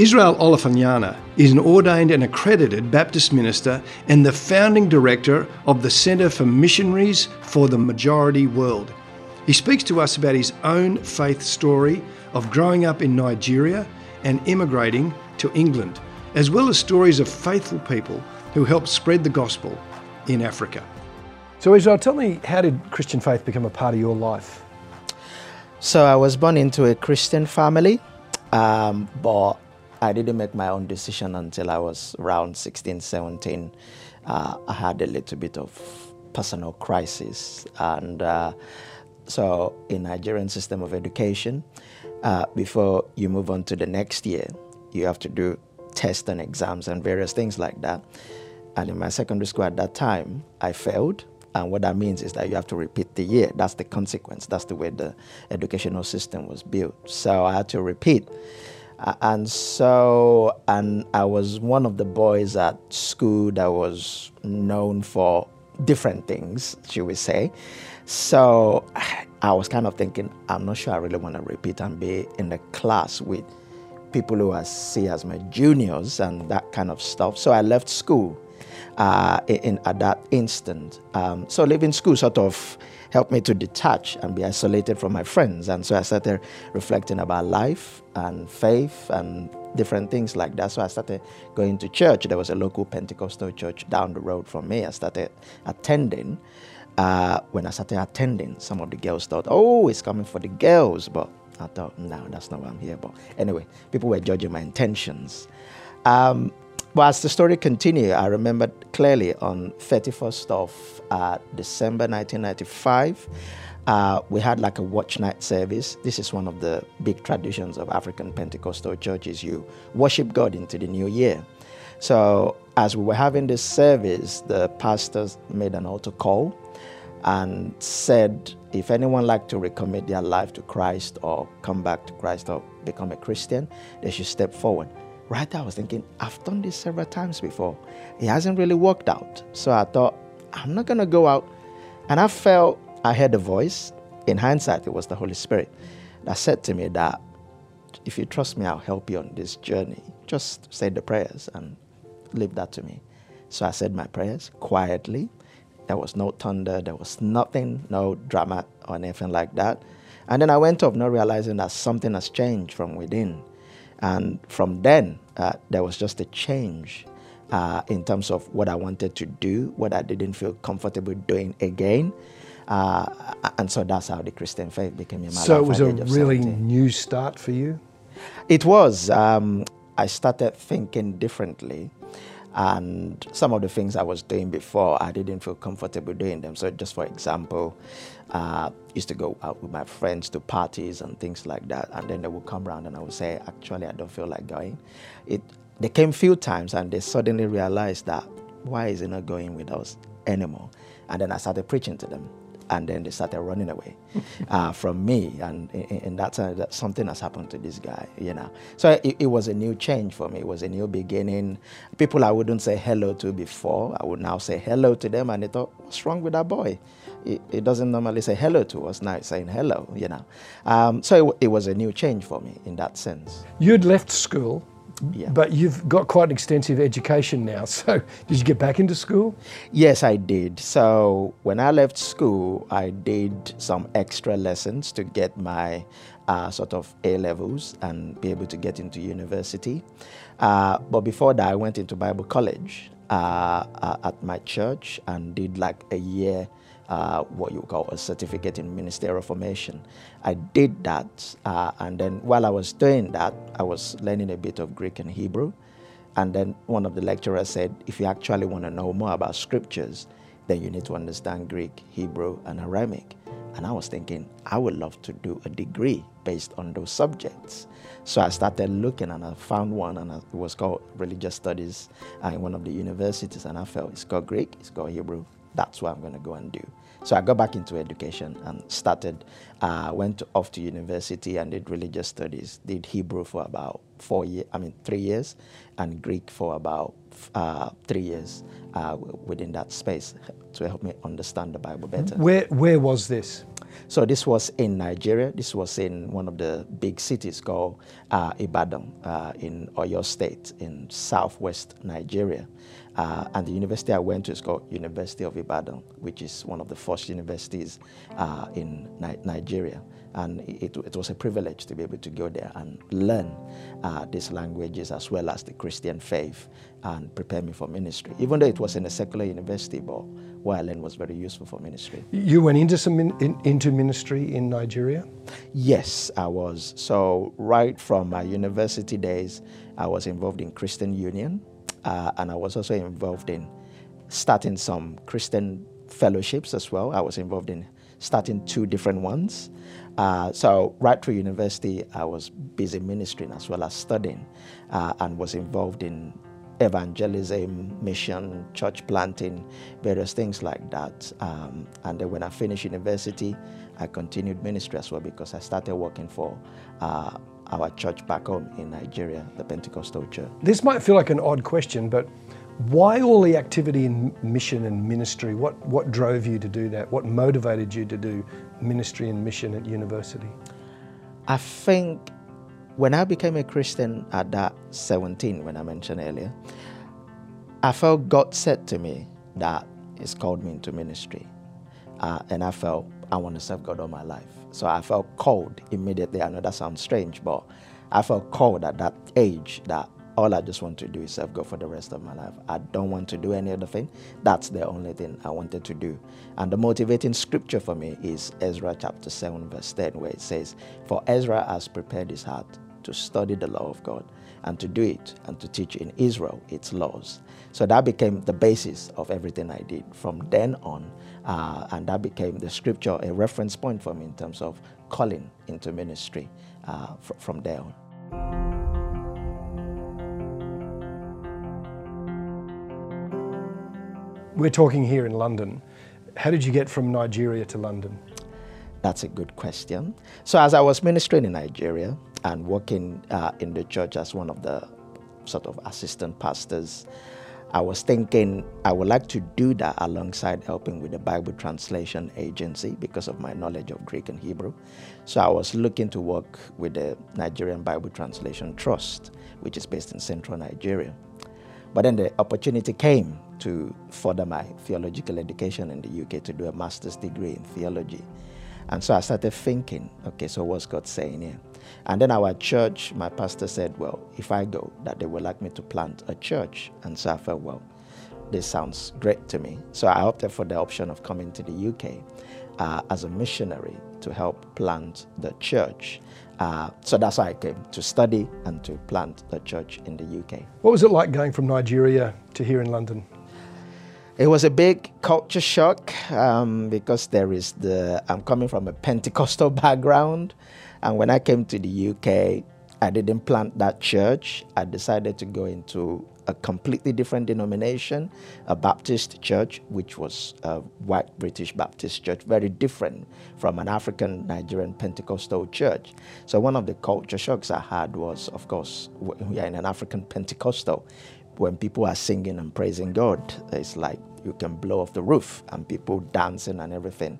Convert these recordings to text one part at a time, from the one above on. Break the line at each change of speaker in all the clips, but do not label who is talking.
Israel Olofinjana is an ordained and accredited Baptist minister and the founding director of the Centre for Missionaries for the Majority World. He speaks to us about his own faith story of growing up in Nigeria and immigrating to England, as well as stories of faithful people who helped spread the gospel in Africa. So, Israel, tell me, how did Christian faith become a part of your life?
So, I was born into a Christian family, um, but I didn't make my own decision until I was around 16, 17. Uh, I had a little bit of personal crisis. And uh, so, in Nigerian system of education, uh, before you move on to the next year, you have to do tests and exams and various things like that. And in my secondary school at that time, I failed. And what that means is that you have to repeat the year. That's the consequence. That's the way the educational system was built. So I had to repeat. And so, and I was one of the boys at school that was known for different things, should we say. So I was kind of thinking, I'm not sure I really want to repeat and be in the class with people who I see as my juniors and that kind of stuff. So I left school uh, in, at that instant. Um, so leaving school sort of helped me to detach and be isolated from my friends. And so I started reflecting about life and faith and different things like that. So I started going to church. There was a local Pentecostal church down the road from me. I started attending. Uh, when I started attending, some of the girls thought, oh, it's coming for the girls. But I thought, no, that's not why I'm here. But anyway, people were judging my intentions. Um, but as the story continued, I remember clearly on 31st of uh, December 1995, uh, we had like a watch night service. This is one of the big traditions of African Pentecostal churches. You worship God into the new year. So as we were having this service, the pastors made an altar call and said, if anyone like to recommit their life to Christ or come back to Christ or become a Christian, they should step forward right there, I was thinking, I've done this several times before. It hasn't really worked out. So I thought, I'm not going to go out. And I felt I heard a voice. In hindsight, it was the Holy Spirit that said to me that if you trust me, I'll help you on this journey. Just say the prayers and leave that to me. So I said my prayers quietly. There was no thunder, there was nothing, no drama or anything like that. And then I went off, not realizing that something has changed from within. And from then, uh, there was just a change uh, in terms of what I wanted to do, what I didn't feel comfortable doing again. Uh, and so that's how the Christian faith became in my
so
life.
So it was a really 17. new start for you?
It was. Um, I started thinking differently. And some of the things I was doing before, I didn't feel comfortable doing them. So, just for example, uh, used to go out with my friends to parties and things like that, and then they would come around and I would say, "Actually, I don't feel like going." It they came few times and they suddenly realized that why is he not going with us anymore? And then I started preaching to them and then they started running away uh, from me. And in, that time, that something has happened to this guy, you know. So it, it, was a new change for me. It was a new beginning. People I wouldn't say hello to before, I would now say hello to them, and they thought, "What's wrong with that boy?" It, it doesn't normally say hello to us. Now it's saying hello, you know. Um, so it, it was a new change for me in that sense.
You'd left school yeah. But you've got quite an extensive education now. So, did you get back into school?
Yes, I did. So, when I left school, I did some extra lessons to get my uh, sort of A levels and be able to get into university. Uh, but before that, I went into Bible college uh, uh at my church and did like a year uh, what you call a certificate in ministerial formation. I did that, uh, and then while I was doing that, I was learning a bit of Greek and Hebrew. And then one of the lecturers said, if you actually want to know more about scriptures, then you need to understand Greek, Hebrew, and Aramaic. And I was thinking, I would love to do a degree based on those subjects. So I started looking and I found one, and it was called Religious Studies uh, in one of the universities. And I felt it's called Greek, it's called Hebrew. That's what I'm going to go and do. So I got back into education and started, uh, went off to university and did religious studies. Did Hebrew for about four years, I mean three years, and Greek for about uh, three years uh, within that space to help me understand the Bible better.
Where where was this?
So this was in Nigeria. This was in one of the big cities called uh, Ibadan uh, in Oyo State in southwest Nigeria. Uh, and the university I went to is called University of Ibadan, which is one of the first universities uh, in Ni- Nigeria. And it, it, was a privilege to be able to go there and learn uh, these languages as well as the Christian faith and prepare me for ministry. Even though it was in a secular university, but what I learned was very useful for ministry.
You went into some in, into ministry in Nigeria.
Yes, I was. So right from my university days, I was involved in Christian Union, uh, and I was also involved in starting some Christian fellowships as well. I was involved in starting two different ones. Uh, so right through university, I was busy ministering as well as studying, uh, and was involved in evangelism, mission, church planting, various things like that. Um, and then when I finished university, I continued ministry as well because I started working for uh, our church back home in Nigeria, the Pentecostal church.
This might feel like an odd question, but why all the activity in mission and ministry? What, what drove you to do that? What motivated you to do ministry and mission at university?
I think when I became a Christian at that 17, when I mentioned earlier, I felt God said to me that He's called me into ministry. Uh, and I felt I want to serve God all my life. So I felt called immediately. I know that sounds strange, but I felt called at that age that all I just want to do is serve God for the rest of my life. I don't want to do any other thing. That's the only thing I wanted to do. And the motivating scripture for me is Ezra chapter 7, verse 10, where it says, For Ezra has prepared his heart to study the law of God and to do it and to teach in Israel its laws. So that became the basis of everything I did from then on. Uh, and that became the scripture, a reference point for me in terms of calling into ministry uh, fr- from there on.
We're talking here in London. How did you get from Nigeria to London?
That's a good question. So, as I was ministering in Nigeria and working uh, in the church as one of the sort of assistant pastors, I was thinking I would like to do that alongside helping with the Bible translation agency because of my knowledge of Greek and Hebrew. So I was looking to work with the Nigerian Bible Translation Trust, which is based in central Nigeria. But then the opportunity came to further my theological education in the UK to do a master's degree in theology. And so I started thinking, okay, so what's God saying here? And then our church, my pastor said, well, if I go, that they would like me to plant a church. And so I felt, well, this sounds great to me. So I opted for the option of coming to the UK uh, as a missionary to help plant the church. Uh, so that's why I came to study and to plant the church in the UK.
What was it like going from Nigeria to here in London?
It was a big culture shock um, because there is the, I'm coming from a Pentecostal background. And when I came to the UK, I didn't plant that church. I decided to go into a completely different denomination, a Baptist church, which was a white British Baptist church, very different from an African Nigerian Pentecostal church. So, one of the culture shocks I had was, of course, we are in an African Pentecostal. When people are singing and praising God, it's like you can blow off the roof and people dancing and everything.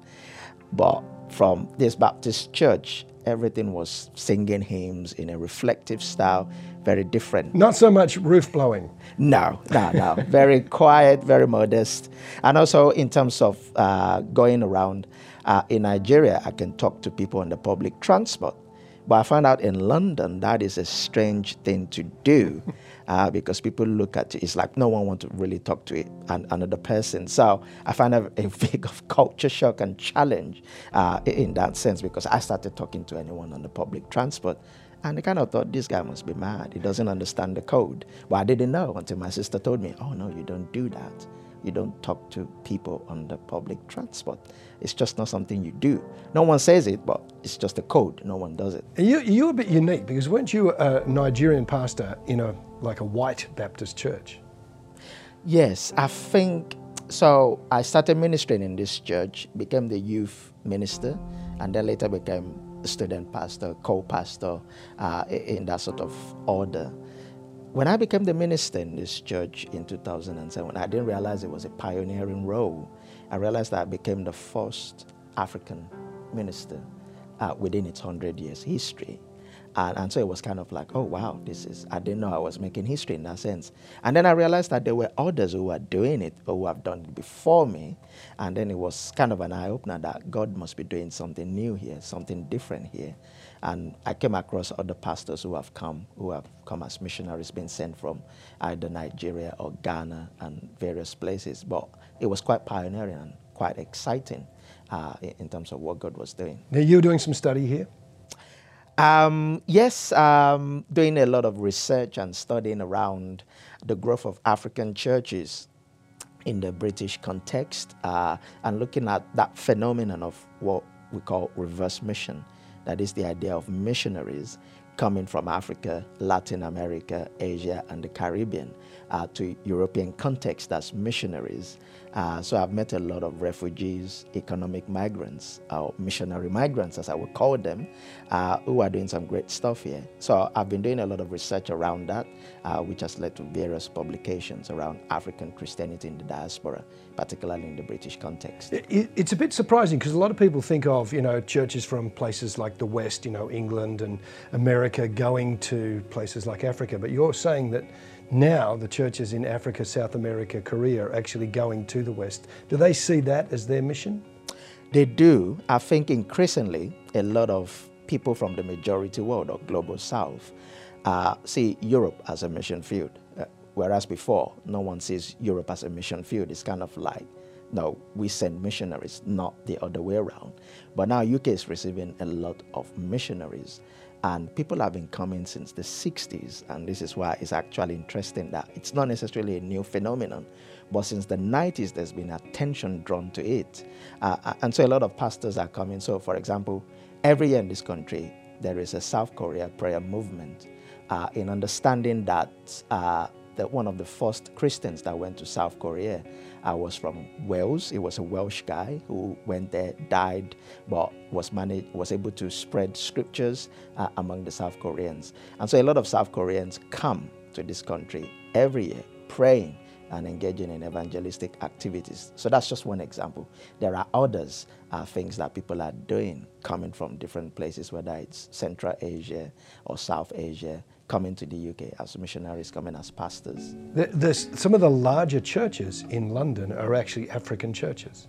But from this Baptist church, everything was singing hymns in a reflective style, very different.
Not so much roof blowing.
No, no, no. very quiet, very modest. And also, in terms of uh, going around uh, in Nigeria, I can talk to people on the public transport. But I found out in London that is a strange thing to do uh, because people look at it, it's like no one wants to really talk to it, and, another person. So I find a, a big of culture shock and challenge uh, in that sense because I started talking to anyone on the public transport. And I kind of thought this guy must be mad. He doesn't understand the code. But I didn't know until my sister told me, oh no, you don't do that. You don't talk to people on the public transport. It's just not something you do. No one says it, but it's just a code. No one does it.
You, you're a bit unique because weren't you a Nigerian pastor in a like a white Baptist church?
Yes, I think so. I started ministering in this church, became the youth minister, and then later became student pastor, co-pastor uh, in that sort of order. When I became the minister in this church in 2007, I didn't realize it was a pioneering role. I realized that I became the first African minister uh, within its 100 years history. And, and, so it was kind of like, oh, wow, this is, I didn't know I was making history in that sense. And then I realized that there were others who were doing it or who have done it before me. And then it was kind of an eye opener that God must be doing something new here, something different here. And I came across other pastors who have come, who have come as missionaries, been sent from either Nigeria or Ghana and various places. But it was quite pioneering and quite exciting uh, in terms of what God was doing.
Now, you were doing some study here?
Um, yes, um, doing a lot of research and studying around the growth of African churches in the British context uh, and looking at that phenomenon of what we call reverse mission. That is the idea of missionaries coming from Africa, Latin America, Asia, and the Caribbean uh, to European context as missionaries. Uh, so I've met a lot of refugees, economic migrants, or missionary migrants, as I would call them, uh, who are doing some great stuff here. So I've been doing a lot of research around that, uh, which has led to various publications around African Christianity in the diaspora, particularly in the British context.
It, it's a bit surprising because a lot of people think of, you know, churches from places like the West, you know, England and America going to places like Africa, but you're saying that now the churches in Africa, South America, Korea are actually going to the West. Do they see that as their mission?
They do. I think increasingly a lot of people from the majority world or global south uh, see Europe as a mission field. Uh, whereas before, no one sees Europe as a mission field. It's kind of like, no, we send missionaries, not the other way around. But now UK is receiving a lot of missionaries. And people have been coming since the 60s, and this is why it's actually interesting that it's not necessarily a new phenomenon, but since the 90s, there's been attention drawn to it. Uh, uh, and so a lot of pastors are coming. So, for example, every year in this country, there is a South Korea prayer movement uh, in understanding that, that one of the first Christians that went to South Korea I was from Wales. It was a Welsh guy who went there, died, but was managed, was able to spread scriptures uh, among the South Koreans. And so a lot of South Koreans come to this country every year praying and engaging in evangelistic activities. So that's just one example. There are others uh, things that people are doing coming from different places, whether it's Central Asia or South Asia, coming to the UK as missionaries, coming as pastors.
There's, some of the larger churches in London are actually African churches.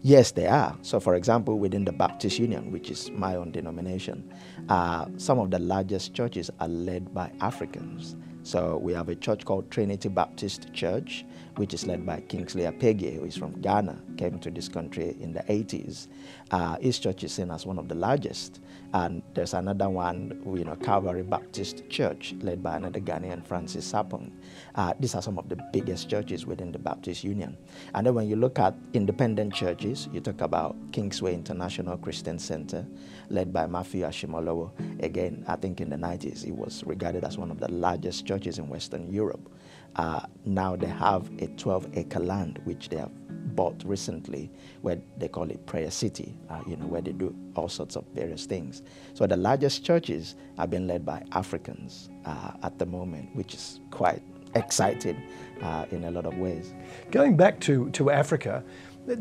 Yes, they are. So, for example, within the Baptist Union, which is my own denomination, uh, some of the largest churches are led by Africans. So, we have a church called Trinity Baptist Church, which is led by Kingsley Appiagyei, who is from Ghana, came to this country in the 80s. Uh, his church is seen as one of the largest. And there's another one, you know, Calvary Baptist Church, led by another Ghanaian, Francis Sarpong. Uh, these are some of the biggest churches within the Baptist Union. And then when you look at independent churches, you talk about Kingsway International Christian Center, led by Matthew Ashimolowo. Again, I think in the 90s, it was regarded as one of the largest churches in Western Europe. Uh, now they have a 12 acre land which they have bought recently where they call it Prayer City, uh, you know, where they do all sorts of various things. So the largest churches are being led by Africans uh, at the moment, which is quite exciting uh, in a lot of ways.
Going back to, to Africa,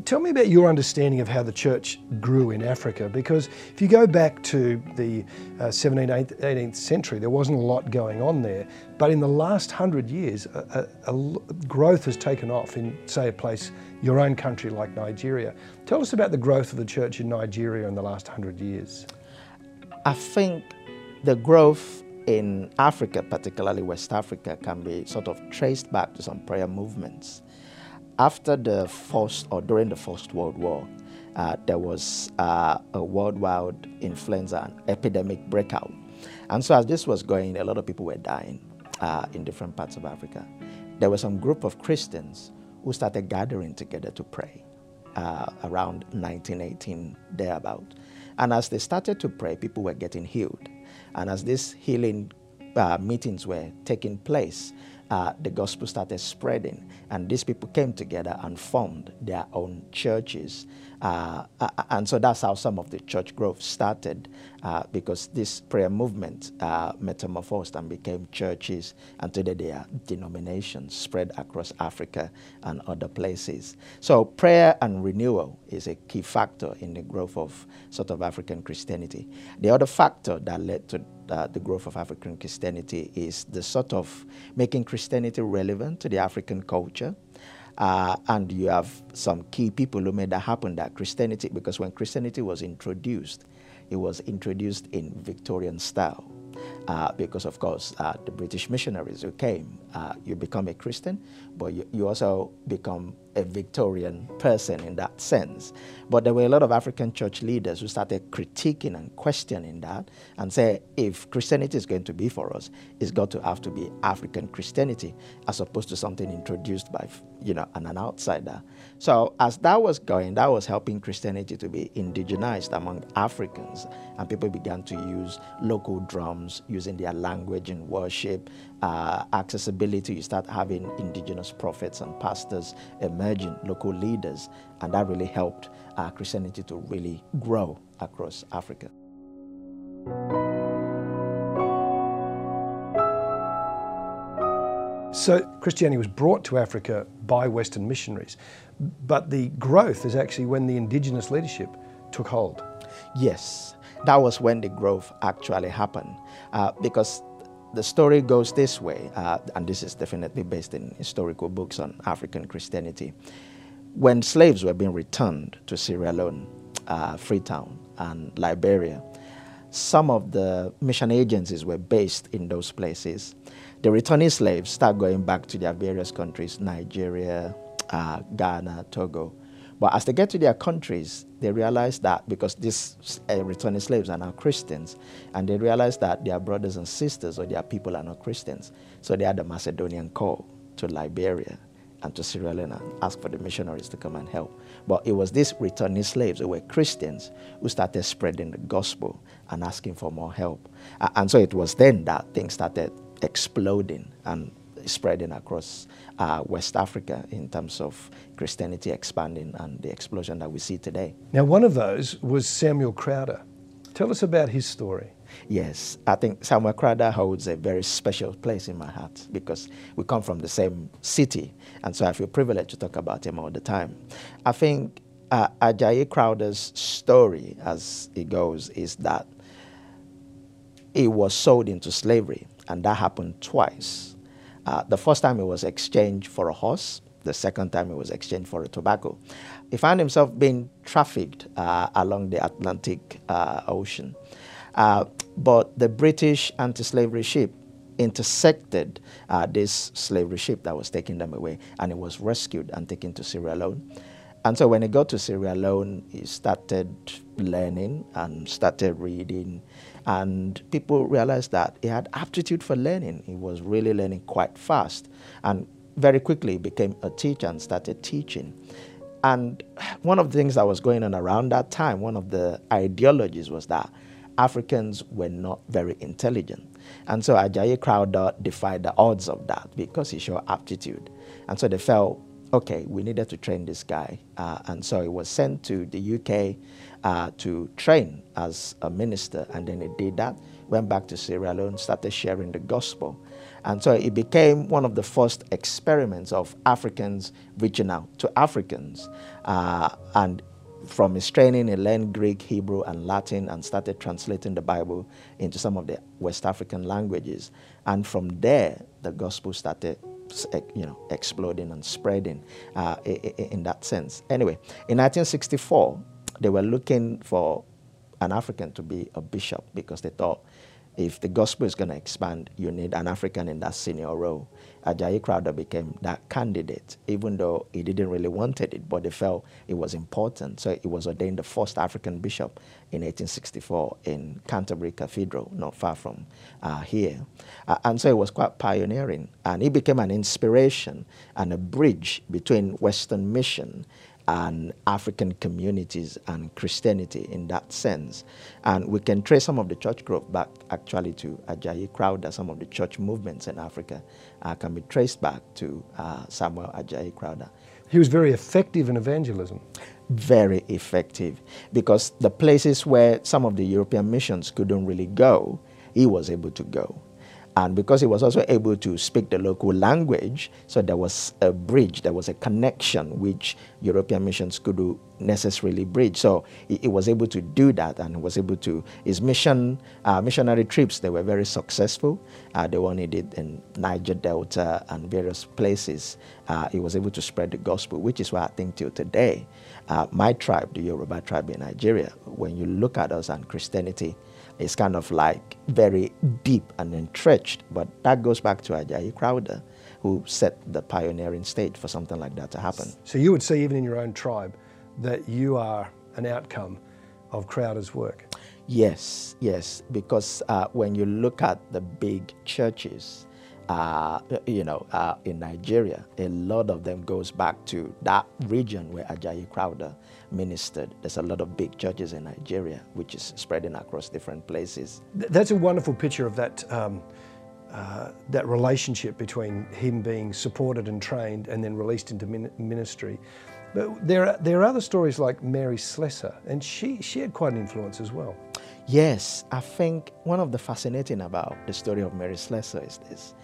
Tell me about your understanding of how the church grew in Africa, because if you go back to the uh, 17th, 18th century, there wasn't a lot going on there. But in the last hundred years, a, a, a growth has taken off in, say, a place, your own country like Nigeria. Tell us about the growth of the church in Nigeria in the last hundred years.
I think the growth in Africa, particularly West Africa, can be sort of traced back to some prayer movements after the first or during the First World War, uh, there was uh, a worldwide influenza epidemic breakout. And so, as this was going, a lot of people were dying uh, in different parts of Africa. There was some group of Christians who started gathering together to pray uh, around 1918, thereabout. And as they started to pray, people were getting healed. And as these healing uh, meetings were taking place, uh, the gospel started spreading, and these people came together and formed their own churches. Uh, uh, and so that's how some of the church growth started, uh, because this prayer movement uh, metamorphosed and became churches, and today they are denominations spread across Africa and other places. So prayer and renewal is a key factor in the growth of sort of African Christianity. The other factor that led to uh, the growth of African Christianity is the sort of making Christianity relevant to the African culture. Uh, and you have some key people who made that happen that Christianity, because when Christianity was introduced, it was introduced in Victorian style. Uh, because, of course, uh, the British missionaries who came, uh, you become a Christian, but you, you also become a Victorian person in that sense. But there were a lot of African church leaders who started critiquing and questioning that and say, if Christianity is going to be for us, it's got to have to be African Christianity as opposed to something introduced by you know an, an outsider. So as that was going, that was helping Christianity to be indigenized among Africans, and people began to use local drums, using their language in worship, uh, accessibility. You start having indigenous prophets and pastors emerging, local leaders, and that really helped uh, Christianity to really grow across Africa.
So Christianity was brought to Africa by Western missionaries, but the growth is actually when the indigenous leadership took hold.
Yes, that was when the growth actually happened, uh, because the story goes this way, uh, and this is definitely based in historical books on African Christianity. When slaves were being returned to Sierra Leone, uh, Freetown, and Liberia, some of the mission agencies were based in those places. The returning slaves start going back to their various countries Nigeria, uh, Ghana, Togo. But as they get to their countries, they realize that because these uh, returning slaves are now Christians, and they realize that their brothers and sisters or their people are not Christians. So they had a Macedonian call to Liberia and to Sierra Leone and ask for the missionaries to come and help. But it was these returning slaves who were Christians who started spreading the gospel and asking for more help. And so it was then that things started exploding and spreading across uh, West Africa in terms of Christianity expanding and the explosion that we see today.
Now, one of those was Samuel Crowther. Tell us about his story.
Yes, I think Samuel Crowther holds a very special place in my heart because we come from the same city, and so I feel privileged to talk about him all the time. I think uh, Ajayi Crowther's story, as it goes, is that he was sold into slavery, and that happened twice. Uh, the first time it was exchanged for a horse, the second time it was exchanged for a tobacco. He found himself being trafficked uh, along the Atlantic uh, Ocean. Uh, but the British anti slavery ship intersected uh, this slavery ship that was taking them away, and he was rescued and taken to Sierra Leone. And so when he got to Sierra Leone, he started learning and started reading. And people realized that he had aptitude for learning. He was really learning quite fast. And very quickly became a teacher and started teaching. And one of the things that was going on around that time, one of the ideologies was that Africans were not very intelligent. And so Ajayi Crowther defied the odds of that because he showed aptitude. And so they felt okay, we needed to train this guy. Uh, and so he was sent to the UK uh, to train as a minister. And then he did that, went back to Sierra Leone, started sharing the gospel. And so it became one of the first experiments of Africans reaching out to Africans. Uh, and from his training, he learned Greek, Hebrew, and Latin and started translating the Bible into some of the West African languages. And from there, the gospel started you know, exploding and spreading uh, in that sense. Anyway, in 1964, they were looking for an African to be a bishop because they thought if the gospel is going to expand, you need an African in that senior role. Ajayi Crowther became that candidate, even though he didn't really wanted it, but they felt it was important. So he was ordained the first African bishop in 1864 in Canterbury Cathedral, not far from uh, here. Uh, and so he was quite pioneering, and he became an inspiration and a bridge between Western mission and African communities and Christianity in that sense. And we can trace some of the church growth back actually to Ajayi Crowther. Some of the church movements in Africa uh, can be traced back to uh, Samuel Ajayi Crowther.
He was very effective in evangelism.
Very effective because the places where some of the European missions couldn't really go, he was able to go. And because he was also able to speak the local language, so there was a bridge, there was a connection which European missions couldn't necessarily bridge. So he, he was able to do that and was able to, his mission, uh, missionary trips, they were very successful. Uh, the one he did in Niger Delta and various places, uh, he was able to spread the gospel, which is why I think till today, uh, my tribe, the Yoruba tribe in Nigeria, when you look at us and Christianity, it's kind of like very deep and entrenched. But that goes back to Ajayi Crowther, who set the pioneering stage for something like that to happen.
So you would see, even in your own tribe, that you are an outcome of Crowther's work.
Yes, yes, because uh, when you look at the big churches, uh, you know, uh, in Nigeria, a lot of them goes back to that region where Ajayi Crowther ministered. There's a lot of big churches in Nigeria, which is spreading across different places.
That's a wonderful picture of that. Um, uh, that relationship between him being supported and trained and then released into ministry. But there are, there are other stories like Mary Slessor, and she, she had quite an influence as well.
Yes, I think one of the fascinating about the story of Mary Slessor is this.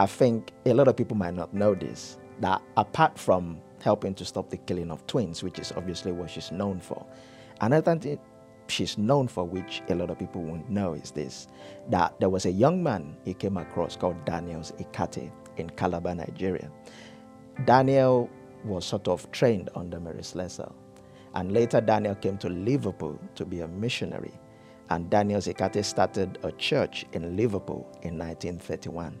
I think a lot of people might not know this, that apart from helping to stop the killing of twins, which is obviously what she's known for. Another thing she's known for, which a lot of people won't know, is this that there was a young man he came across called Daniel Ekarte in Calabar, Nigeria. Daniel was sort of trained under Mary Slessor. And later, Daniel came to Liverpool to be a missionary. And Daniel Ekarte started a church in Liverpool in 1931.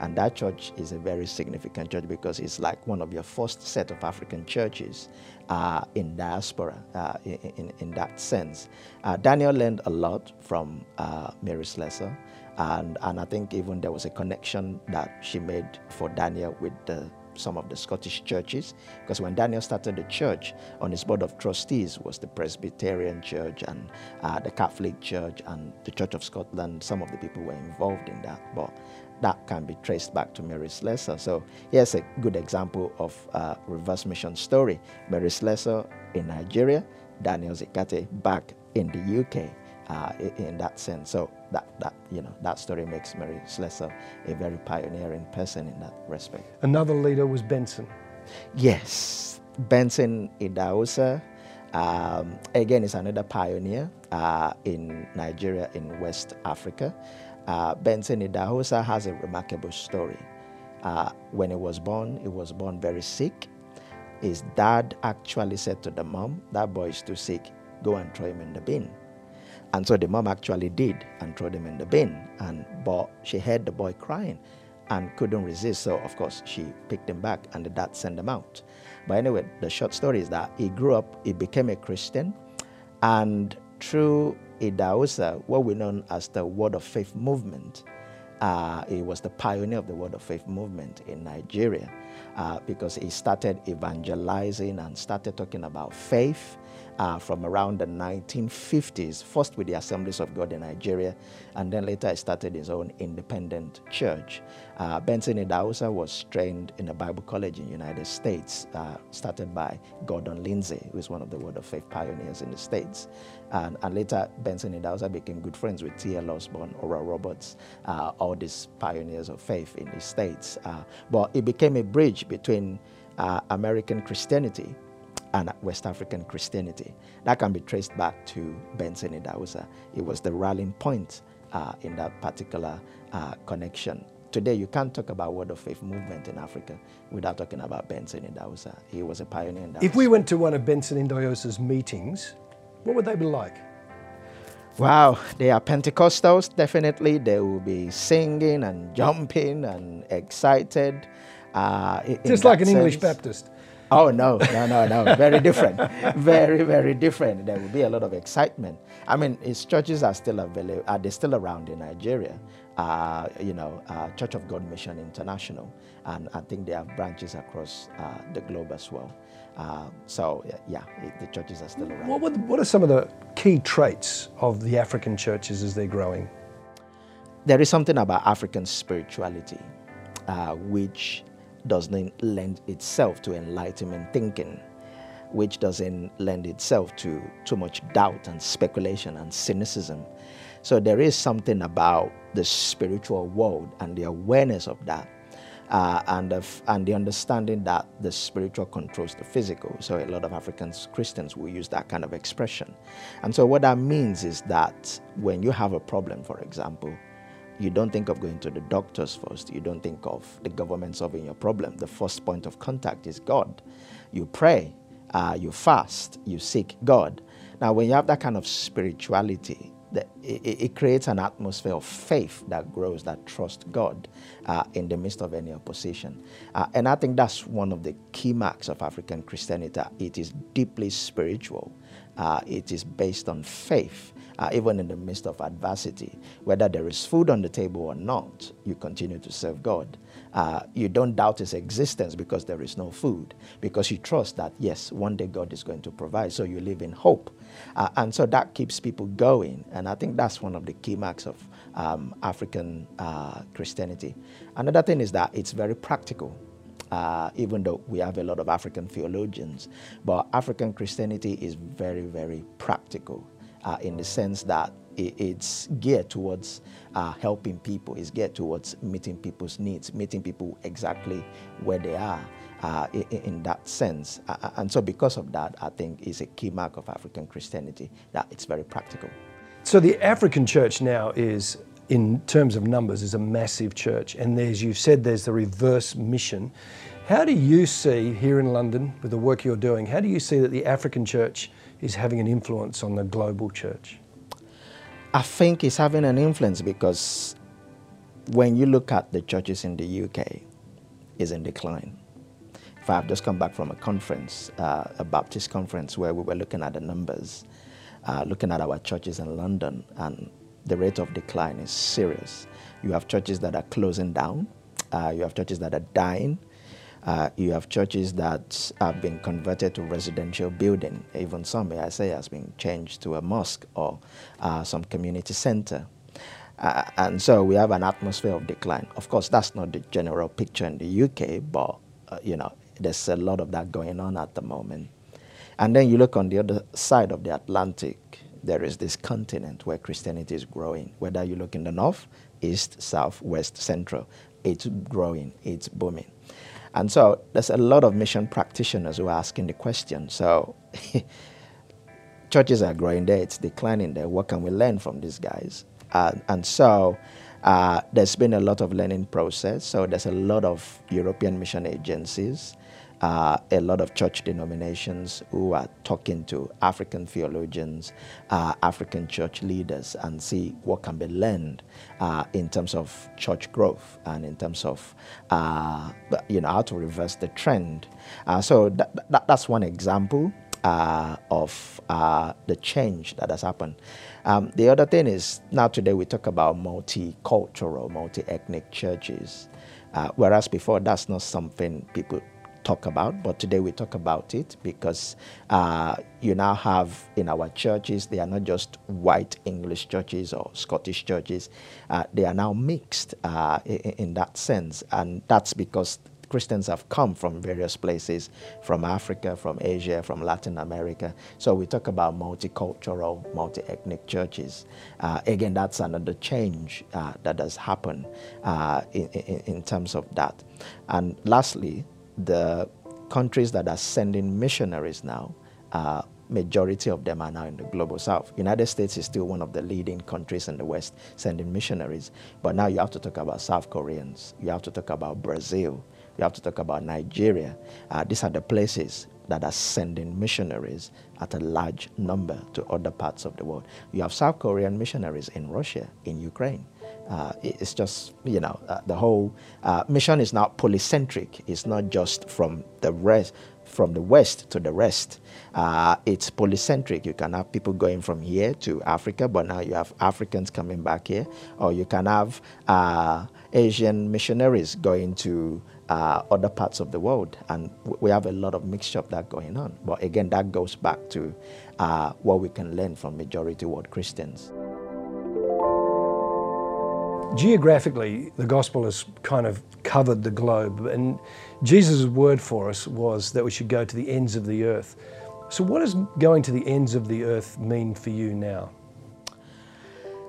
And that church is a very significant church because it's like one of your first set of African churches uh, in diaspora uh, in, in, that sense. Uh, Daniel learned a lot from uh, Mary Slessor. And, and I think even there was a connection that she made for Daniel with the some of the Scottish churches, because when Daniel started the church, on his board of trustees was the Presbyterian Church and uh, the Catholic Church and the Church of Scotland. Some of the people were involved in that, but that can be traced back to Mary Slessor. So here's a good example of a reverse mission story. Mary Slessor in Nigeria, Daniel Ekarte back in the UK. Uh, in that sense, so that, that you know that story makes Mary Slessor a very pioneering person in that respect.
Another leader was Benson.
Yes, Benson Idahosa. Um, again, is another pioneer uh, in Nigeria in West Africa. Uh, Benson Idahosa has a remarkable story. Uh, when he was born, he was born very sick. His dad actually said to the mom, That boy is too sick, go and throw him in the bin. And so the mom actually did and threw him in the bin. And but she heard the boy crying and couldn't resist. So of course she picked him back and the dad sent him out. But anyway, the short story is that he grew up, he became a Christian, and through Idahosa, what we know as the Word of Faith movement. Uh, he was the pioneer of the Word of Faith movement in Nigeria uh, because he started evangelizing and started talking about faith uh, from around the 1950s, first with the Assemblies of God in Nigeria, and then later he started his own independent church. Uh, Benson Idahosa was trained in a Bible college in the United States, uh, started by Gordon Lindsay, who is one of the Word of Faith pioneers in the States. And, and later, Benson Idahosa became good friends with T.L. Osborn, Oral Roberts, uh, all these pioneers of faith in the States. Uh, but it became a bridge between uh, American Christianity and West African Christianity. That can be traced back to Benson Idahosa. It was the rallying point uh, in that particular uh, connection. Today, you can't talk about Word of Faith movement in Africa without talking about Benson Idahosa. He was a pioneer in that.
If we went to one of Benson and Idahosa's meetings, what would they be like?
Wow, they are Pentecostals, definitely. They will be singing and jumping and excited. Uh,
Just like an sense. English Baptist.
Oh no, no, no, no! Very different, very, very different. There will be a lot of excitement. I mean, his churches are still available. Are they still around in Nigeria? Uh, you know, uh, Church of God Mission International, and I think they have branches across uh, the globe as well. Uh, so yeah, it, the churches are still around.
What, what are some of the key traits of the African churches as they're growing?
There is something about African spirituality uh, which doesn't lend itself to enlightenment thinking, which doesn't lend itself to too much doubt and speculation and cynicism. So there is something about the spiritual world and the awareness of that uh, and, the, and the understanding that the spiritual controls the physical. So a lot of African Christians will use that kind of expression. And so what that means is that when you have a problem, for example, you don't think of going to the doctors first. You don't think of the government solving your problem. The first point of contact is God. You pray, uh, you fast, you seek God. Now, when you have that kind of spirituality, the, it, it, creates an atmosphere of faith that grows, that trusts God uh, in the midst of any opposition. Uh, and I think that's one of the key marks of African Christianity. It is deeply spiritual, uh, it is based on faith uh, even in the midst of adversity. Whether there is food on the table or not, you continue to serve God. Uh, you don't doubt His existence because there is no food, because you trust that, yes, one day God is going to provide. So you live in hope. Uh, and so that keeps people going. And I think that's one of the key marks of um, African uh, Christianity. Another thing is that it's very practical. Uh, even though we have a lot of African theologians. But African Christianity is very, very practical uh, in the sense that it's geared towards uh, helping people, it's geared towards meeting people's needs, meeting people exactly where they are uh, in, in, that sense. Uh, and so, because of that, I think is a key mark of African Christianity that it's very practical.
So, the African church now is, in terms of numbers, is a massive church, and there's you've said there's the reverse mission. How do you see here in London, with the work you're doing, how do you see that the African church is having an influence on the global church?
I think it's having an influence because when you look at the churches in the UK, is in decline. I've just come back from a conference, uh, a Baptist conference, where we were looking at the numbers, uh, looking at our churches in London, and the rate of decline is serious. You have churches that are closing down, uh, you have churches that are dying, uh, you have churches that have been converted to residential building. Even some, may I say, has been changed to a mosque or uh, some community center. Uh, and so we have an atmosphere of decline. Of course, that's not the general picture in the UK, but you know, there's a lot of that going on at the moment. And then you look on the other side of the Atlantic, there is this continent where Christianity is growing. Whether you look in the north, east, south, west, central, it's growing, it's booming. And so there's a lot of mission practitioners who are asking the question. So churches are growing there, it's declining there. What can we learn from these guys? Uh, and so uh, there's been a lot of learning process. So there's a lot of European mission agencies uh, a lot of church denominations who are talking to African theologians, uh, African church leaders, and see what can be learned uh, in terms of church growth and in terms of uh, you know how to reverse the trend. Uh, so that, that, that's one example. Uh, of the change that has happened. Um, the other thing is now today we talk about multicultural, multi-ethnic churches, whereas before that's not something people talk about, but today we talk about it because uh, you now have in our churches, they are not just white English churches or Scottish churches, uh, they are now mixed uh, in, in, that sense. And that's because Christians have come from various places, from Africa, from Asia, from Latin America. So we talk about multicultural, multi ethnic churches. Uh, again, that's another change uh, that has happened uh, in, in, in terms of that. And lastly, the countries that are sending missionaries now, uh, majority of them are now in the global south. United States is still one of the leading countries in the West sending missionaries, but now you have to talk about South Koreans, you have to talk about Brazil, you have to talk about Nigeria. Uh, these are the places that are sending missionaries at a large number to other parts of the world. You have South Korean missionaries in Russia, in Ukraine. Uh, it's just, you know, uh, the whole uh, mission is not polycentric. It's not just from the rest, from the west to the rest. Uh, it's polycentric. You can have people going from here to Africa, but now you have Africans coming back here, or you can have uh, Asian missionaries going to uh, other parts of the world, and we have a lot of mixture of that going on. But again, that goes back to what we can learn from majority world Christians.
Geographically, the gospel has kind of covered the globe, and Jesus' word for us was that we should go to the ends of the earth. So, what does going to the ends of the earth mean for you now?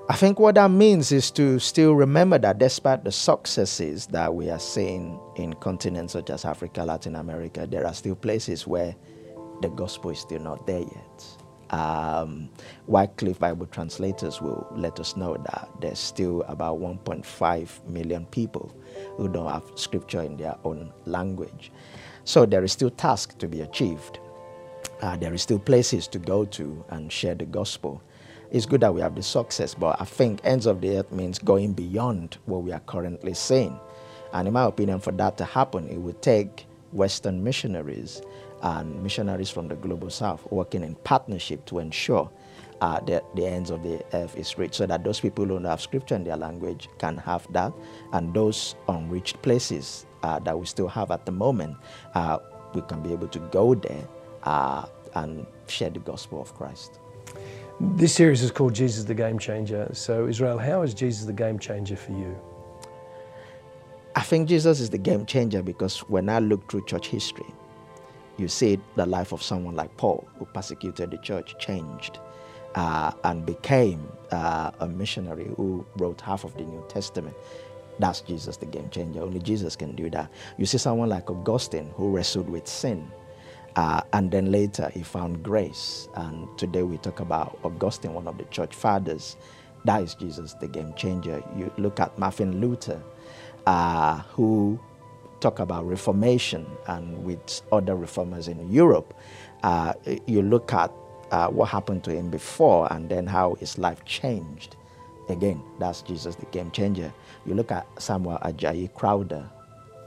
I think what that means is to still remember that despite the successes that we are seeing in continents such as Africa, Latin America, there are still places where the gospel is still not there yet. Um, Wycliffe Bible translators will let us know that there's still about 1.5 million people who don't have scripture in their own language. So there is still task to be achieved. Uh, there is still places to go to and share the gospel it's good that we have the success, but I think ends of the earth means going beyond what we are currently seeing. And in my opinion, for that to happen, it would take Western missionaries and missionaries from the global south working in partnership to ensure uh, that the ends of the earth is reached so that those people who don't have scripture in their language can have that, and those unreached places uh, that we still have at the moment, uh, we can be able to go there uh, and share the gospel of Christ.
This series is called Jesus the Game Changer. So, Israel, how is Jesus the game changer for you?
I think Jesus is the game changer because when I look through church history, you see the life of someone like Paul, who persecuted the church, changed, uh, and became uh, a missionary who wrote half of the New Testament. That's Jesus, the game changer. Only Jesus can do that. You see someone like Augustine, who wrestled with sin uh, and then later he found grace. And today we talk about Augustine, one of the church fathers. That is Jesus, the game changer. You look at Martin Luther, uh, who talk about Reformation and with other reformers in Europe. Uh, you look at uh, what happened to him before and then how his life changed. Again, that's Jesus, the game changer. You look at Samuel Ajayi Crowther,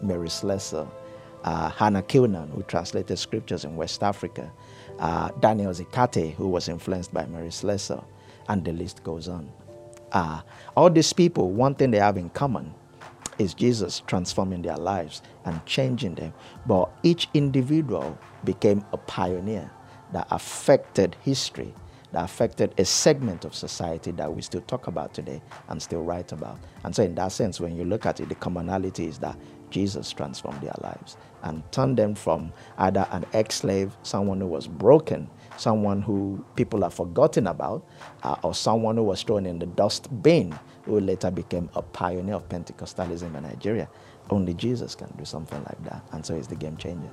Mary Slessor, uh, Hannah Kilham, who translated scriptures in West Africa, uh, Daniel Ekarte, who was influenced by Mary Slessor, and the list goes on. Uh, all these people, one thing they have in common is Jesus transforming their lives and changing them. But each individual became a pioneer that affected history, that affected a segment of society that we still talk about today and still write about. And so, in that sense, when you look at it, the commonality is that Jesus transformed their lives and turned them from either an ex slave, someone who was broken, someone who people have forgotten about, uh, or someone who was thrown in the dust bin, who later became a pioneer of Pentecostalism in Nigeria. Only Jesus can do something like that. And so he's the game changer.